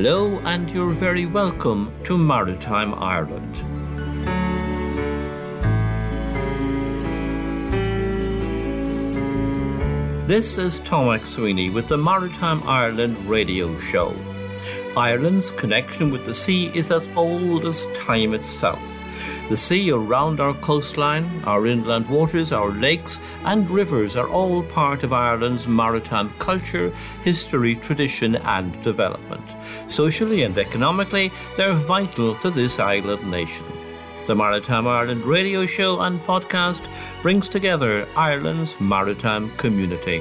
Hello, and you're very welcome to Maritime Ireland. This is Tom McSweeney with the Maritime Ireland radio show. Ireland's connection with the sea is as old as time itself. The sea around our coastline, our inland waters, our lakes, and rivers are all part of Ireland's maritime culture, history, tradition, and development. Socially and economically, they're vital to this island nation. The Maritime Ireland radio show and podcast brings together Ireland's maritime community.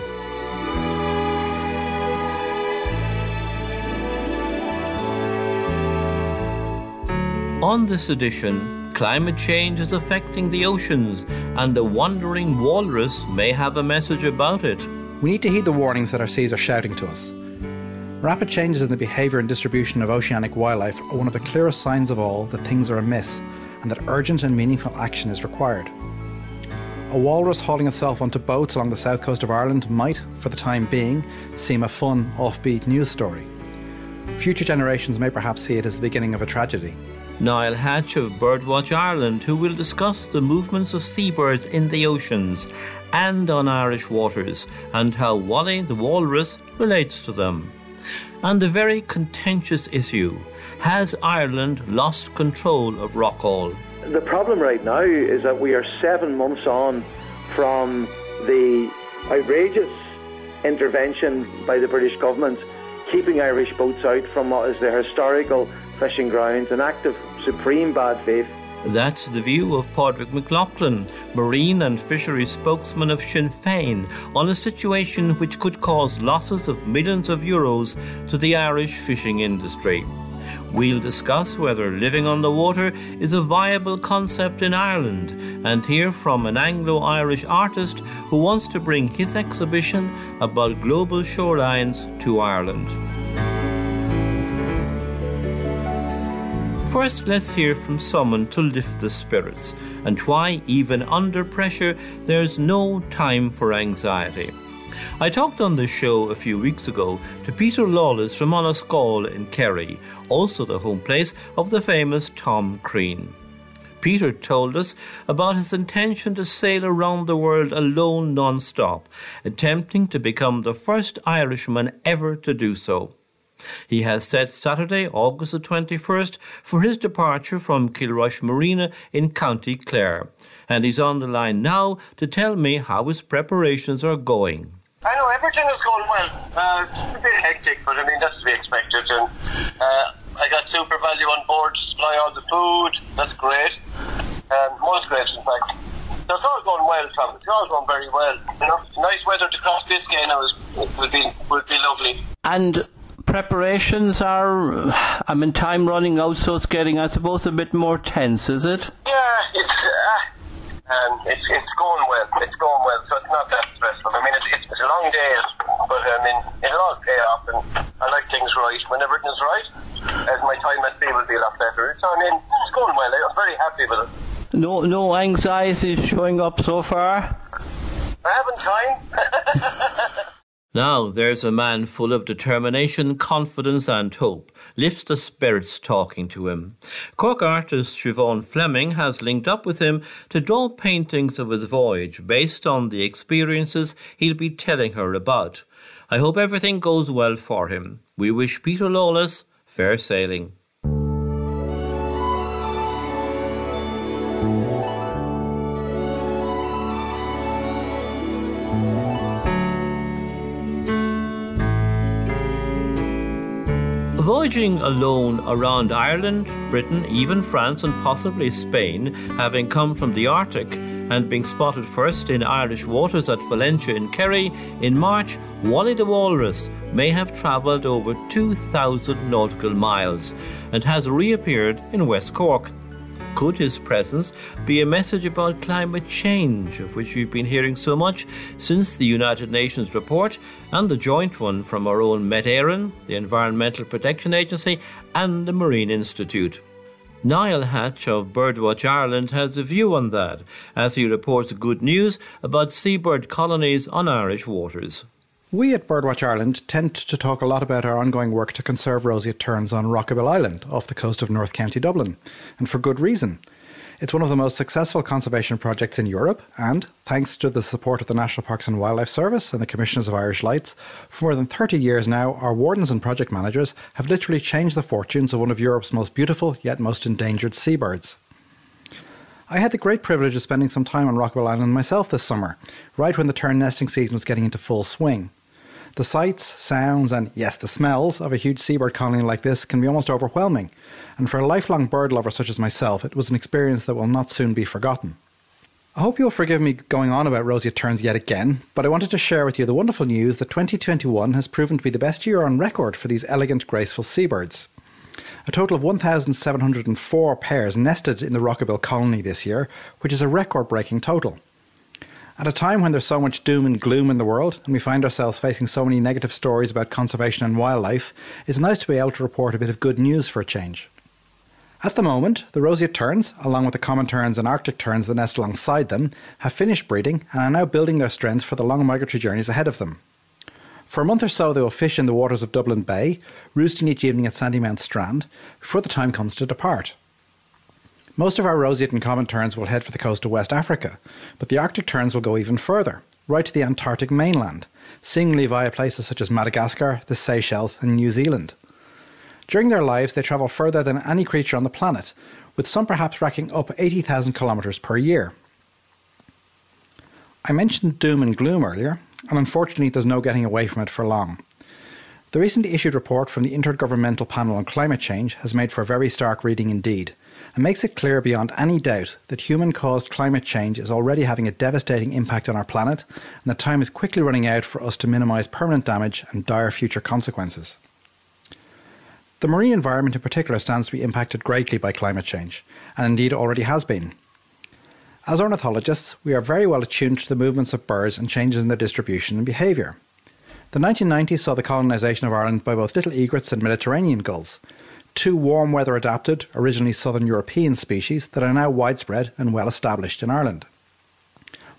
On this edition, climate change is affecting the oceans, and the wandering walrus may have a message about it. We need to heed the warnings that our seas are shouting to us. Rapid changes in the behaviour and distribution of oceanic wildlife are one of the clearest signs of all that things are amiss and that urgent and meaningful action is required. A walrus hauling itself onto boats along the south coast of Ireland might, for the time being, seem a fun, offbeat news story. Future generations may perhaps see it as the beginning of a tragedy. Niall Hatch of Birdwatch Ireland, who will discuss the movements of seabirds in the oceans and on Irish waters, and how Wally the walrus relates to them. And a very contentious issue has Ireland lost control of Rockall? The problem right now is that we are seven months on from the outrageous intervention by the British government keeping Irish boats out from what is their historical fishing grounds, an act of supreme bad faith. That's the view of Pádraig Mac Lochlainn, Marine and Fisheries spokesman of Sinn Féin, on a situation which could cause losses of millions of euros to the Irish fishing industry. We'll discuss whether living on the water is a viable concept in Ireland and hear from an Anglo Irish artist who wants to bring his exhibition about global shorelines to Ireland. First, let's hear from someone to lift the spirits and why, even under pressure, there's no time for anxiety. I talked on this show a few weeks ago to Peter Lawless from Annascaul in Kerry, also the home place of the famous Tom Crean. Peter told us about his intention to sail around the world alone non stop, attempting to become the first Irishman ever to do so. He has set Saturday, August the 21st, for his departure from Kilrush Marina in County Clare, and he's on the line now to tell me how his preparations are going. I know everything is going well. Uh, it's a bit hectic, but I mean that's to be expected. And uh, I got SuperValu on board to supply all the food. That's great. Um, most great, in fact. So it's all going well, Tom. It's all going very well. You know, nice weather to cross Biscay now is, would be would be lovely. And preparations are, I mean, time running out, so it's getting, I suppose, a bit more tense, is it? Yeah, it's uh, um, it's it's going well. It's going well, so it's not that stressful. I mean, it's, it's, it's a long day, but I mean, it'll all pay off, and I like things right. When everything's right, as my time at sea will be a lot better. So I mean, it's going well. I'm very happy with it. No, no anxiety showing up so far. I haven't time. Now there's a man full of determination, confidence, and hope. Lifts the spirits talking to him. Cork artist Siobhan Fleming has linked up with him to draw paintings of his voyage based on the experiences he'll be telling her about. I hope everything goes well for him. We wish Peter Lawless fair sailing. Voyaging alone around Ireland, Britain, even France, and possibly Spain, having come from the Arctic and being spotted first in Irish waters at Valentia in Kerry in March, Wally the Walrus may have travelled over 2,000 nautical miles and has reappeared in West Cork. Could his presence be a message about climate change, of which we've been hearing so much since the United Nations report and the joint one from our own Met Éireann, the Environmental Protection Agency, and the Marine Institute? Niall Hatch of Birdwatch Ireland has a view on that as he reports good news about seabird colonies on Irish waters. We at Birdwatch Ireland tend to talk a lot about our ongoing work to conserve roseate terns on Rockabill Island off the coast of North County Dublin, and for good reason. It's one of the most successful conservation projects in Europe, and thanks to the support of the National Parks and Wildlife Service and the Commissioners of Irish Lights, for more than 30 years now, our wardens and project managers have literally changed the fortunes of one of Europe's most beautiful yet most endangered seabirds. I had the great privilege of spending some time on Rockabill Island myself this summer, right when the tern nesting season was getting into full swing. The sights, sounds, and yes, the smells of a huge seabird colony like this can be almost overwhelming, and for a lifelong bird lover such as myself, it was an experience that will not soon be forgotten. I hope you'll forgive me going on about roseate terns yet again, but I wanted to share with you the wonderful news that 2021 has proven to be the best year on record for these elegant, graceful seabirds. A total of 1,704 pairs nested in the Rockabill colony this year, which is a record breaking total. At a time when there's so much doom and gloom in the world, and we find ourselves facing so many negative stories about conservation and wildlife, it's nice to be able to report a bit of good news for a change. At the moment, the roseate terns, along with the common terns and arctic terns that nest alongside them, have finished breeding and are now building their strength for the long migratory journeys ahead of them. For a month or so, they will fish in the waters of Dublin Bay, roosting each evening at Sandymount Strand, before the time comes to depart. Most of our roseate and common terns will head for the coast of West Africa, but the Arctic terns will go even further, right to the Antarctic mainland, seemingly via places such as Madagascar, the Seychelles, and New Zealand. During their lives, they travel further than any creature on the planet, with some perhaps racking up 80,000 kilometres per year. I mentioned doom and gloom earlier, and unfortunately, there's no getting away from it for long. The recently issued report from the Intergovernmental Panel on Climate Change has made for very stark reading indeed and makes it clear beyond any doubt that human caused climate change is already having a devastating impact on our planet, and that time is quickly running out for us to minimise permanent damage and dire future consequences. The marine environment in particular stands to be impacted greatly by climate change, and indeed already has been. As ornithologists, we are very well attuned to the movements of birds and changes in their distribution and behaviour. The 1990s saw the colonisation of Ireland by both little egrets and Mediterranean gulls, two warm weather adapted, originally southern European species that are now widespread and well established in Ireland.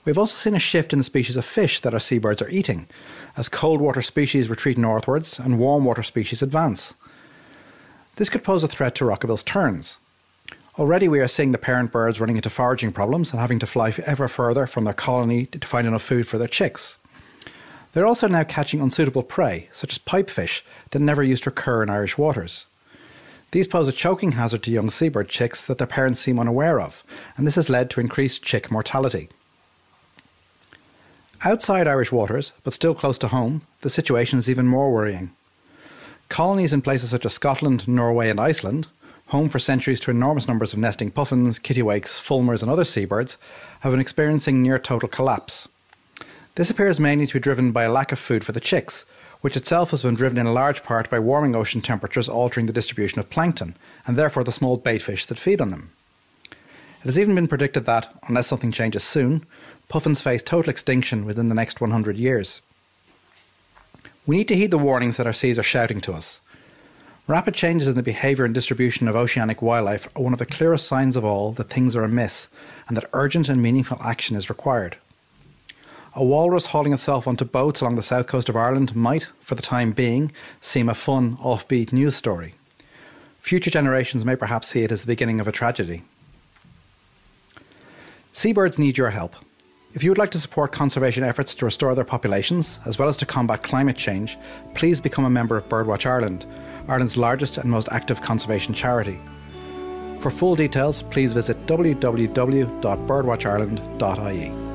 We've also seen a shift in the species of fish that our seabirds are eating, as cold water species retreat northwards and warm water species advance. This could pose a threat to Rockabill's terns. Already we are seeing the parent birds running into foraging problems and having to fly ever further from their colony to find enough food for their chicks. They're also now catching unsuitable prey, such as pipefish, that never used to occur in Irish waters. These pose a choking hazard to young seabird chicks that their parents seem unaware of, and this has led to increased chick mortality. Outside Irish waters, but still close to home, the situation is even more worrying. Colonies in places such as Scotland, Norway, and Iceland, home for centuries to enormous numbers of nesting puffins, kittiwakes, fulmars, and other seabirds, have been experiencing near total collapse. This appears mainly to be driven by a lack of food for the chicks, which itself has been driven in large part by warming ocean temperatures altering the distribution of plankton, and therefore the small baitfish that feed on them. It has even been predicted that, unless something changes soon, puffins face total extinction within the next 100 years. We need to heed the warnings that our seas are shouting to us. Rapid changes in the behaviour and distribution of oceanic wildlife are one of the clearest signs of all that things are amiss and that urgent and meaningful action is required. A walrus hauling itself onto boats along the south coast of Ireland might, for the time being, seem a fun, offbeat news story. Future generations may perhaps see it as the beginning of a tragedy. Seabirds need your help. If you would like to support conservation efforts to restore their populations, as well as to combat climate change, please become a member of Birdwatch Ireland, Ireland's largest and most active conservation charity. For full details, please visit www.birdwatchireland.ie.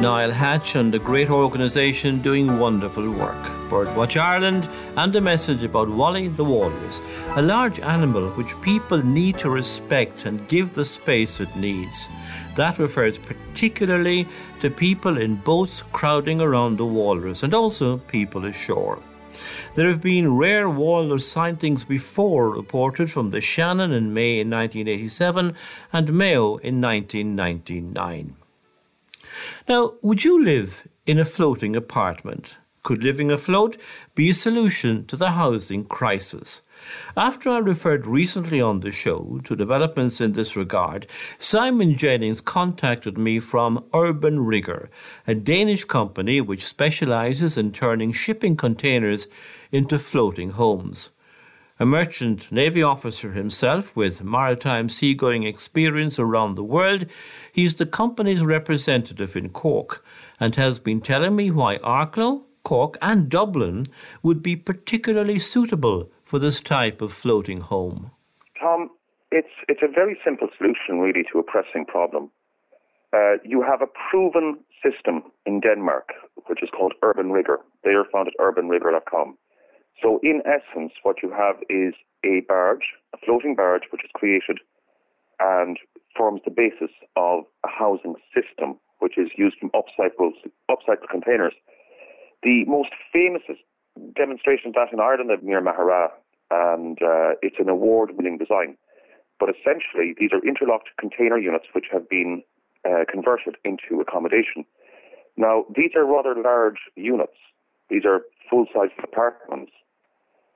Niall Hatch and a great organisation doing wonderful work. Birdwatch Ireland and a message about Wally the walrus, a large animal which people need to respect and give the space it needs. That refers particularly to people in boats crowding around the walrus and also people ashore. There have been rare walrus sightings before reported from the Shannon in May in 1987 and Mayo in 1999. Now, would you live in a floating apartment? Could living afloat be a solution to the housing crisis? After I referred recently on the show to developments in this regard, Simon Jennings contacted me from Urban Rigger, a Danish company which specializes in turning shipping containers into floating homes. A merchant navy officer himself with maritime seagoing experience around the world, he's the company's representative in Cork and has been telling me why Arklow, Cork, and Dublin would be particularly suitable for this type of floating home? Tom, it's, it's a very simple solution, really, to a pressing problem. Uh, you have a proven system in Denmark, which is called Urban Rigger. They are found at urbanrigger.com. So, in essence, what you have is a barge, a floating barge, which is created and forms the basis of a housing system, which is used from upcycled, upcycled containers. The most famous demonstration of that in Ireland at Mere Mahara, and uh, it's an award-winning design. But essentially, these are interlocked container units which have been uh, converted into accommodation. Now, these are rather large units. These are full-size apartments,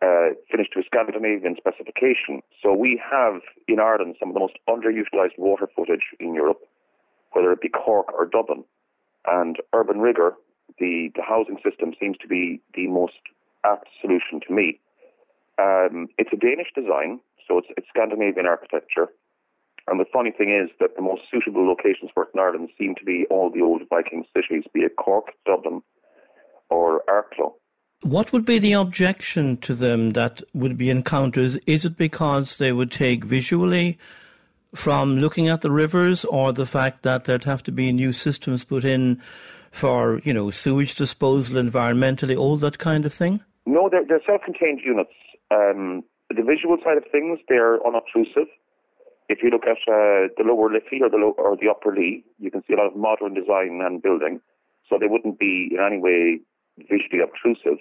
uh, finished to a Scandinavian specification. So we have in Ireland some of the most underutilized water footage in Europe, whether it be Cork or Dublin. And Urban Rigger, the, the housing system seems to be the most apt solution to me. Um, it's a Danish design, so it's, it's Scandinavian architecture. And the funny thing is that the most suitable locations for it in Ireland seem to be all the old Viking cities, be it Cork, Dublin, or Arklow. What would be the objection to them that would be encountered? Is it because they would take visually from looking at the rivers, or the fact that there'd have to be new systems put in for, you know, sewage disposal, environmentally, all that kind of thing? No, they're, they're self-contained units. Um, the visual side of things, they're unobtrusive. If you look at uh, the lower Liffey or the low, or the upper Lee, you can see a lot of modern design and building, so they wouldn't be in any way visually obtrusive.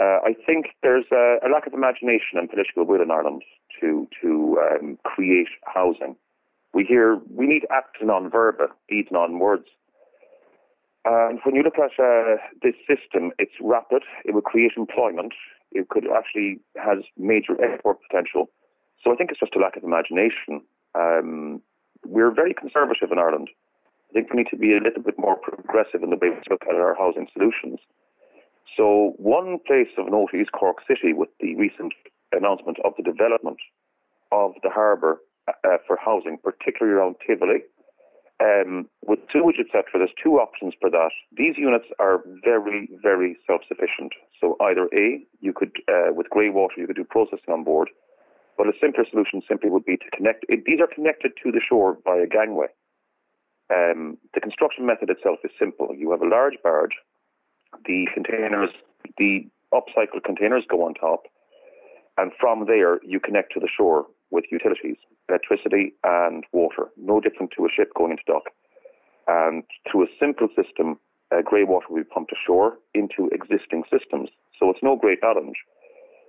Uh, I think there's a, a, lack of imagination and political will in Ireland to to um, create housing. We hear we need acts non-verba, deeds non-words. And when you look at uh, this system, it's rapid. It would create employment. It could actually has major export potential. So I think it's just a lack of imagination. Um, we're very conservative in Ireland. I think we need to be a little bit more progressive in the way we look at our housing solutions. So one place of note is Cork City with the recent announcement of the development of the harbour uh, for housing, particularly around Tivoli um, with sewage, etc., there's two options for that. These units are very, very self-sufficient. So either A, you could, uh, with grey water, you could do processing on board, but a simpler solution simply would be to connect. It, these are connected to the shore by a gangway. Um, the construction method itself is simple. You have a large barge. The containers, the upcycled containers go on top, and from there you connect to the shore with utilities, electricity and water, no different to a ship going into dock. And through a simple system, uh, grey water will be pumped ashore into existing systems. So it's no great challenge.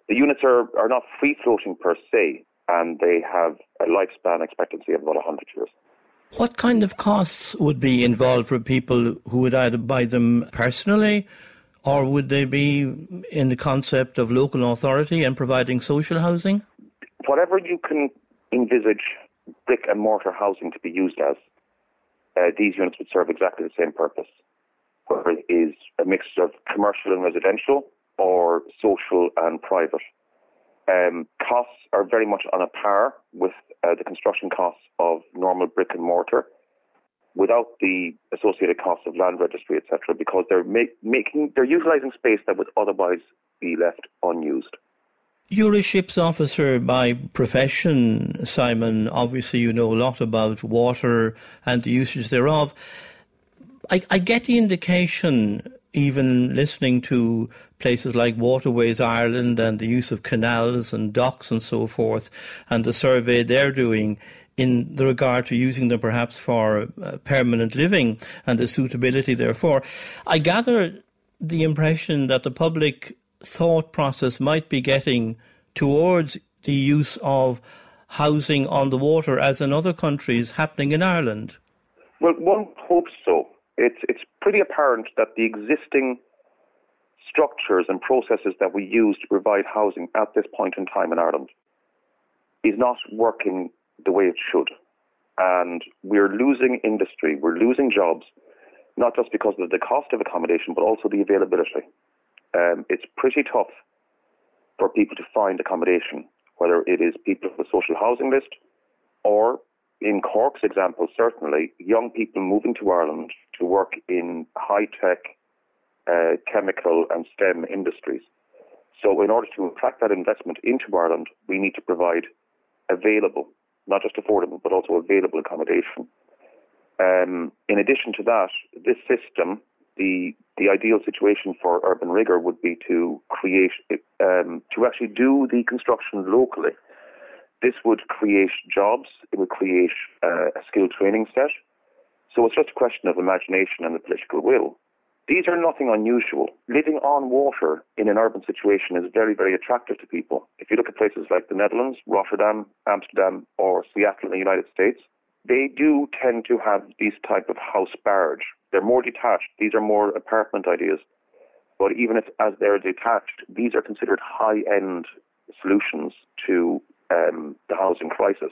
The units are, are not free floating per se, and they have a lifespan expectancy of about 100 years. What kind of costs would be involved for people who would either buy them personally or would they be in the concept of local authority and providing social housing? whatever you can envisage brick and mortar housing to be used as, uh, these units would serve exactly the same purpose, whether it is a mixture of commercial and residential or social and private. Um, costs are very much on a par with uh, the construction costs of normal brick and mortar without the associated costs of land registry, etc., because they're make, making they're utilizing space that would otherwise be left unused. You're a ship's officer by profession, Simon. Obviously, you know a lot about water and the usage thereof. I, I get the indication, even listening to places like Waterways Ireland and the use of canals and docks and so forth, and the survey they're doing in the regard to using them perhaps for uh, permanent living and the suitability therefore. I gather the impression that the public thought process might be getting towards the use of housing on the water as in other countries happening in Ireland? Well, one hopes so. It's, it's pretty apparent that the existing structures and processes that we use to provide housing at this point in time in Ireland is not working the way it should. And we're losing industry, we're losing jobs, not just because of the cost of accommodation, but also the availability. Um, it's pretty tough for people to find accommodation, whether it is people on the social housing list or, in Cork's example, certainly young people moving to Ireland to work in high tech, uh, chemical, and STEM industries. So, in order to attract that investment into Ireland, we need to provide available, not just affordable, but also available accommodation. Um, in addition to that, this system, the the ideal situation for Urban Rigger would be to create um, to actually do the construction locally. This would create jobs. It would create uh, a skill training set. So it's just a question of imagination and the political will. These are nothing unusual. Living on water in an urban situation is very, very attractive to people. If you look at places like the Netherlands, Rotterdam, Amsterdam, or Seattle in the United States, they do tend to have these type of house barge. They're more detached. These are more apartment ideas. But even if, as they're detached, these are considered high-end solutions to um, the housing crisis.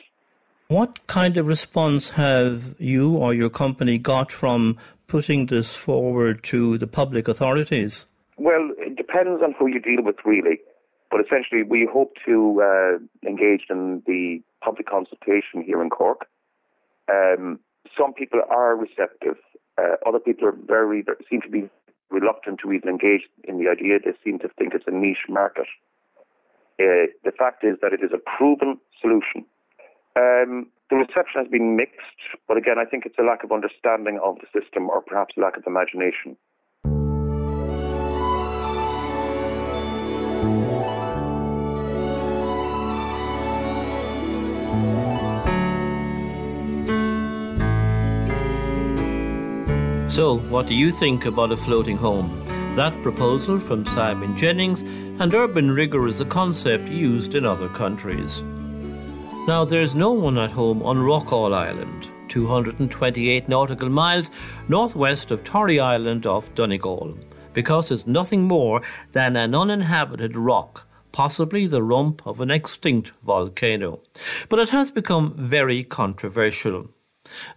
What kind of response have you or your company got from putting this forward to the public authorities? Well, it depends on who you deal with, really. But essentially, we hope to uh, engage in the public consultation here in Cork. Um, some people are receptive. Uh, other people are very, very, seem to be reluctant to even engage in the idea. They seem to think it's a niche market. Uh, the fact is that it is a proven solution. Um, the reception has been mixed, but again, I think it's a lack of understanding of the system or perhaps a lack of imagination. So, what do you think about a floating home? That proposal from Simon Jennings and Urban Rigger is a concept used in other countries. Now, there's no one at home on Rockall Island, 228 nautical miles northwest of Tory Island off Donegal, because it's nothing more than an uninhabited rock, possibly the rump of an extinct volcano. But it has become very controversial.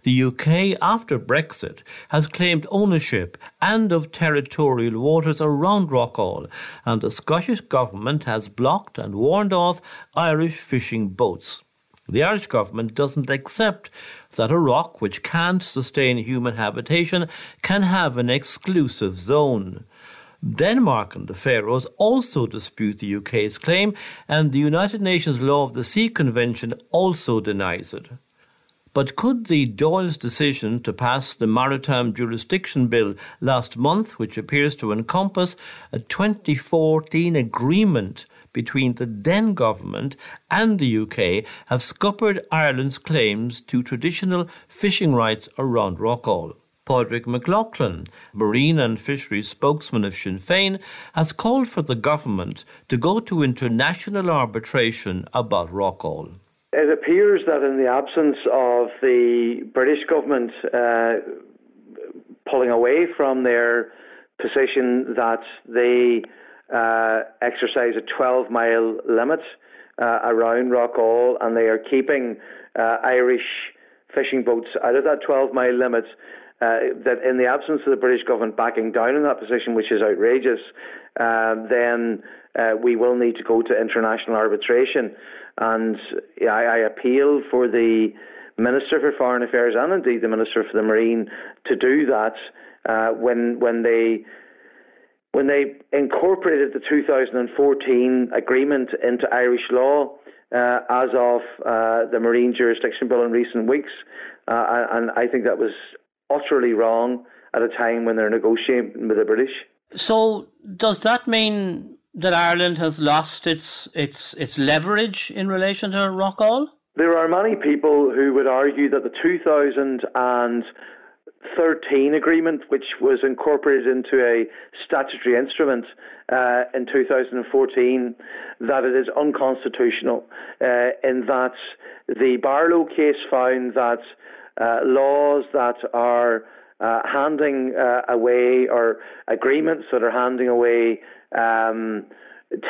The UK, after Brexit, has claimed ownership and of territorial waters around Rockall, and the Scottish Government has blocked and warned off Irish fishing boats. The Irish government doesn't accept that a rock which can't sustain human habitation can have an exclusive zone. Denmark and the Faroes also dispute the UK's claim, and the United Nations Law of the Sea Convention also denies it. But could the Dáil's decision to pass the Maritime Jurisdiction Bill last month, which appears to encompass a 2014 agreement between the then government and the UK, have scuppered Ireland's claims to traditional fishing rights around Rockall? Pádraig Mac Lochlainn, Marine and Fisheries spokesman of Sinn Féin, has called for the government to go to international arbitration about Rockall. It appears that in the absence of the British government uh, pulling away from their position that they uh, exercise a 12 mile limit uh, around Rockall and they are keeping uh, Irish fishing boats out of that 12 mile limit. Uh, that in the absence of the British government backing down on that position, which is outrageous, uh, then we will need to go to international arbitration. And I, I appeal for the Minister for Foreign Affairs and indeed the Minister for the Marine to do that uh, when when they when they incorporated the 2014 agreement into Irish law uh, as of uh, the Marine Jurisdiction Bill in recent weeks, uh, and I think that was utterly wrong at a time when they're negotiating with the British. So, does that mean that Ireland has lost its its its leverage in relation to Rockall? There are many people who would argue that the 2013 agreement, which was incorporated into a statutory instrument uh, in 2014, that it is unconstitutional uh, in that the Barlow case found that uh, laws that are uh, handing uh, away or agreements that are handing away um,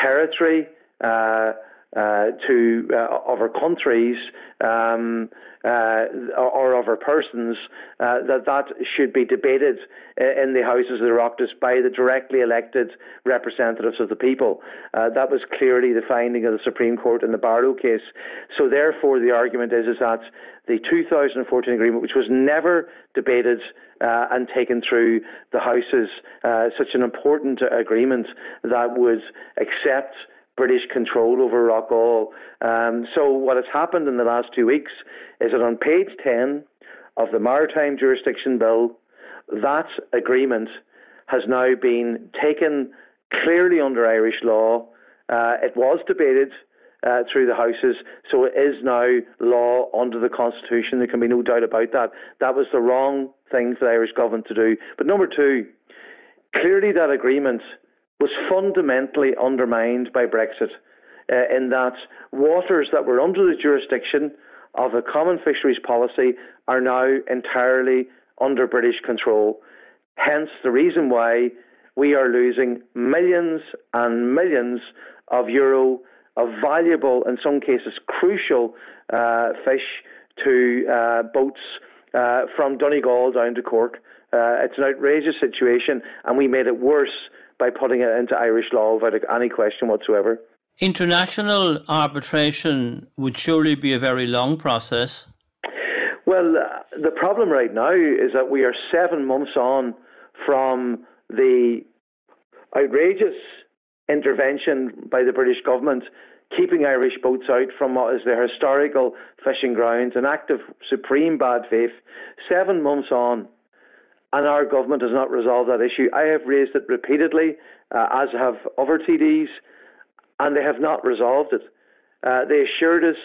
territory. Uh, uh, to uh, other countries um, uh, or other persons, uh, that that should be debated in the Houses of the Oireachtas by the directly elected representatives of the people. Uh, that was clearly the finding of the Supreme Court in the Barlow case. So therefore, the argument is is that the 2014 agreement, which was never debated uh, and taken through the Houses, such an important agreement that would accept British control over Rockall. Um, so what has happened in the last two weeks is that on page 10 of the Maritime Jurisdiction Bill, that agreement has now been taken clearly under Irish law. Uh, it was debated uh, through the Houses, so it is now law under the Constitution. There can be no doubt about that. That was the wrong thing for the Irish government to do. But number two, clearly that agreement was fundamentally undermined by Brexit, uh, in that waters that were under the jurisdiction of the common fisheries policy are now entirely under British control. Hence, the reason why we are losing millions and millions of euro of valuable, in some cases crucial, uh, fish to uh, boats uh, from Donegal down to Cork. Uh, it's an outrageous situation, and we made it worse by putting it into Irish law without any question whatsoever. International arbitration would surely be a very long process. Well, uh, the problem right now is that we are seven months on from the outrageous intervention by the British government keeping Irish boats out from what is their historical fishing grounds, an act of supreme bad faith. Seven months on, and our government has not resolved that issue. I have raised it repeatedly, uh, as have other TDs, and they have not resolved it. Uh, they assured us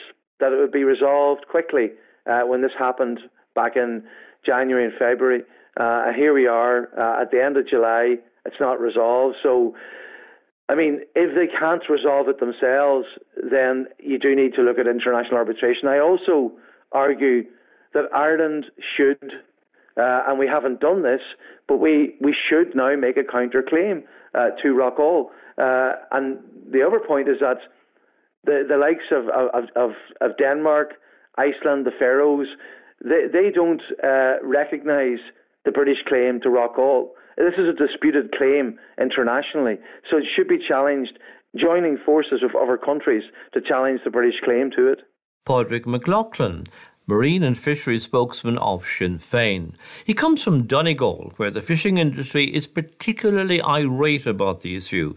that it would be resolved quickly uh, when this happened back in January and February. Uh, here we are uh, at the end of July. It's not resolved. So, I mean, if they can't resolve it themselves, then you do need to look at international arbitration. I also argue that Ireland should uh, and we haven't done this, but we, we should now make a counterclaim uh, to Rockall. Uh, and the other point is that the, the likes of, of, of, of Denmark, Iceland, the Faroes, they, they don't uh, recognise the British claim to Rockall. This is a disputed claim internationally, so it should be challenged, joining forces of other countries to challenge the British claim to it. Pádraig Mac Lochlainn, marine and fisheries spokesman of Sinn Féin. He comes from Donegal, where the fishing industry is particularly irate about the issue.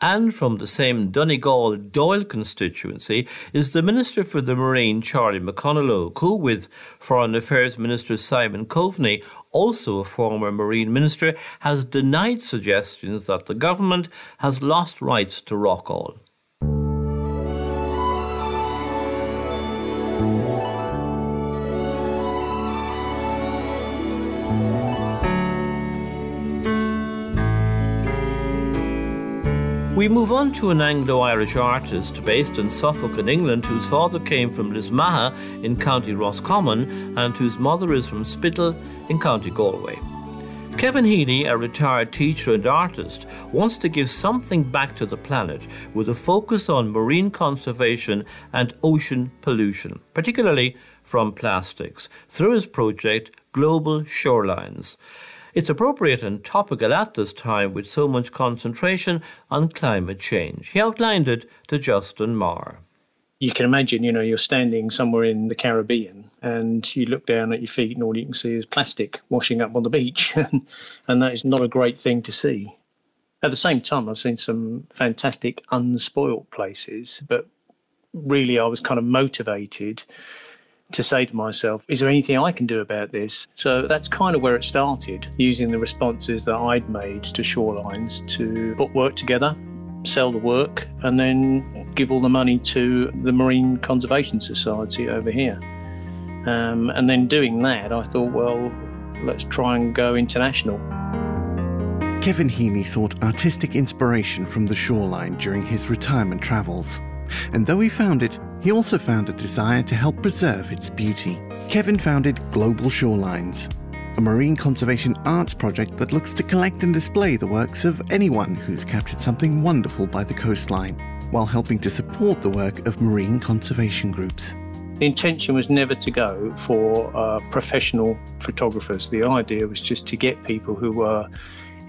And from the same Donegal Dáil constituency is the Minister for the Marine, Charlie McConalogue, who, with Foreign Affairs Minister Simon Coveney, also a former Marine Minister, has denied suggestions that the government has lost rights to rock Rockall. We move on to an Anglo Irish artist based in Suffolk in England whose father came from Lismaha in County Roscommon and whose mother is from Spiddal in County Galway. Kevin Healy, a retired teacher and artist, wants to give something back to the planet with a focus on marine conservation and ocean pollution, particularly from plastics, through his project Global Shorelines. It's appropriate and topical at this time with so much concentration on climate change. He outlined it to Justin Marr. You can imagine, you know, you're standing somewhere in the Caribbean and you look down at your feet and all you can see is plastic washing up on the beach. and that is not a great thing to see. At the same time, I've seen some fantastic unspoilt places, but really I was kind of motivated to say to myself, is there anything I can do about this? So that's kind of where it started, using the responses that I'd made to shorelines to put work together, sell the work, and then give all the money to the Marine Conservation Society over here. Um, and then doing that, I thought, well, let's try and go international. Kevin Healy sought artistic inspiration from the shoreline during his retirement travels. And though he found it, he also found a desire to help preserve its beauty. Kevin founded Global Shorelines, a marine conservation arts project that looks to collect and display the works of anyone who's captured something wonderful by the coastline, while helping to support the work of marine conservation groups. The intention was never to go for uh, professional photographers. The idea was just to get people who were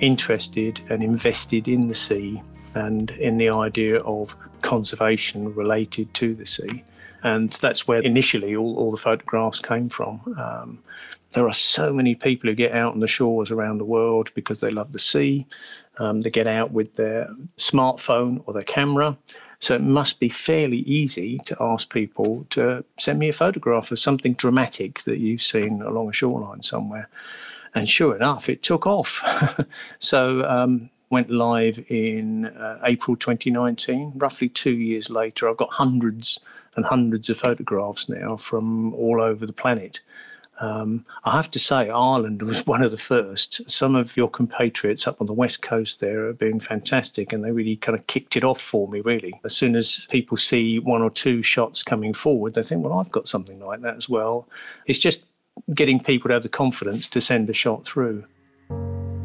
interested and invested in the sea and in the idea of conservation related to the sea. And that's where initially all, all the photographs came from. Um, there are so many people who get out on the shores around the world because they love the sea. Um, they get out with their smartphone or their camera. So it must be fairly easy to ask people to send me a photograph of something dramatic that you've seen along a shoreline somewhere. And sure enough, it took off. so um, went live in uh, April 2019. Roughly two years later, I've got hundreds and hundreds of photographs now from all over the planet. Um, I have to say, Ireland was one of the first. Some of your compatriots up on the west coast there have been fantastic, and they really kind of kicked it off for me. Really, as soon as people see one or two shots coming forward, they think, "Well, I've got something like that as well." It's just getting people to have the confidence to send a shot through.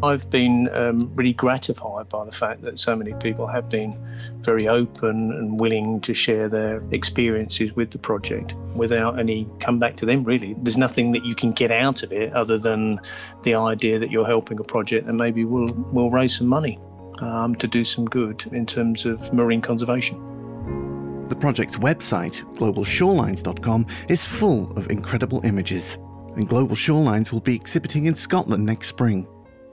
I've been um, really gratified by the fact that so many people have been very open and willing to share their experiences with the project without any comeback to them, really. There's nothing that you can get out of it other than the idea that you're helping a project and maybe we'll, we'll raise some money um, to do some good in terms of marine conservation. The project's website, globalshorelines.com, is full of incredible images, and Global Shorelines will be exhibiting in Scotland next spring.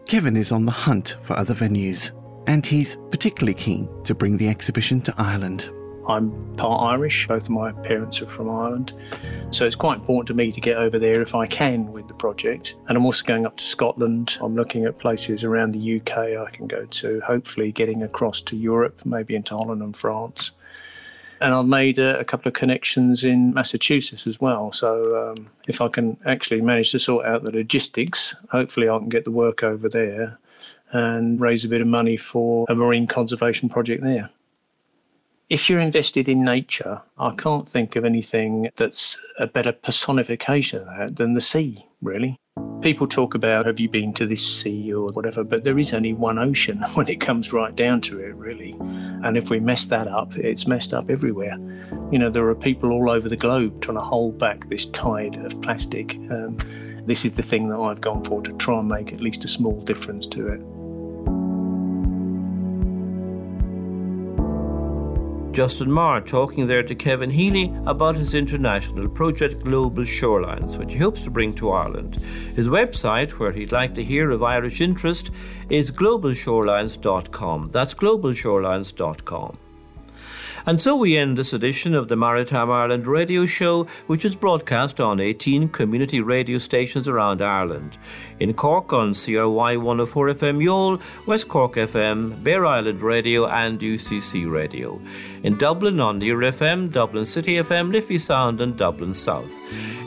Kevin is on the hunt for other venues, and he's particularly keen to bring the exhibition to Ireland. I'm part Irish, both of my parents are from Ireland. So it's quite important to me to get over there if I can with the project. And I'm also going up to Scotland. I'm looking at places around the UK I can go to, hopefully getting across to Europe, maybe into Holland and France and I've made a, a, couple of connections in Massachusetts as well. So um, if I can actually manage to sort out the logistics, hopefully I can get the work over there and raise a bit of money for a marine conservation project there. If you're invested in nature, I can't think of anything that's a better personification of that than the sea, really. People talk about have you been to this sea or whatever, but there is only one ocean when it comes right down to it, really. And if we mess that up, it's messed up everywhere. You know, there are people all over the globe trying to hold back this tide of plastic. Um, this is the thing that I've gone for to try and make at least a small difference to it. Justin Marr talking there to Kevin Healy about his international project Global Shorelines, which he hopes to bring to Ireland. His website, where he'd like to hear of Irish interest, is globalshorelines.com. That's globalshorelines.com. And so we end this edition of the Maritime Ireland radio show, which is broadcast on 18 community radio stations around Ireland. In Cork on CRY 104 FM Youghal, West Cork FM, Bere Island Radio, and UCC Radio. In Dublin on Near FM, Dublin City FM, Liffey Sound, and Dublin South.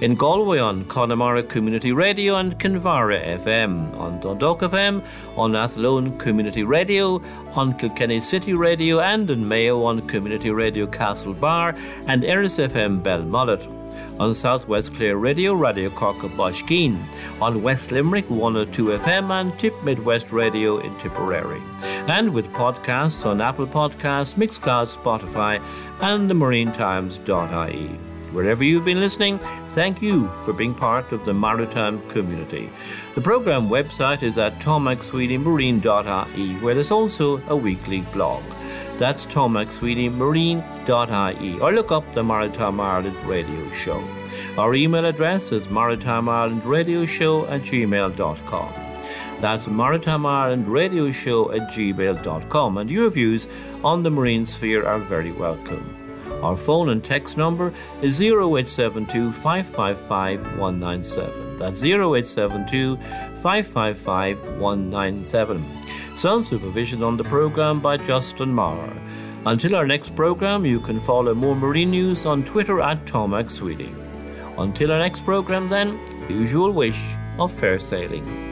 In Galway on Connemara Community Radio and Kinvara FM. On Dundalk FM, on Athlone Community Radio, on Kilkenny City Radio, and in Mayo on Community Radio Castlebar and Erris FM Belmullet on Southwest Clare Radio, Raidió Corca Baiscinn, on West Limerick 102 FM and Tip Midwest Radio in Tipperary. And with podcasts on Apple Podcasts, Mixcloud, Spotify, and the marinetimes.ie. Wherever you've been listening, thank you for being part of the maritime community. The program website is at tommcsweeneymarine.ie, where there's also a weekly blog. That's tommcsweeneymarine.ie, or look up the Maritime Ireland Radio Show. Our email address is maritimeIrelandRadioShow at gmail.com. That's Maritime Ireland Radio Show at gmail.com, and your views on the marine sphere are very welcome. Our phone and text number is 0872 555 197. That's 0872 555 197. Sound supervision on the programme by Justin Marr. Until our next programme, you can follow more marine news on Twitter at Tom Until our next programme, then, usual wish of fair sailing.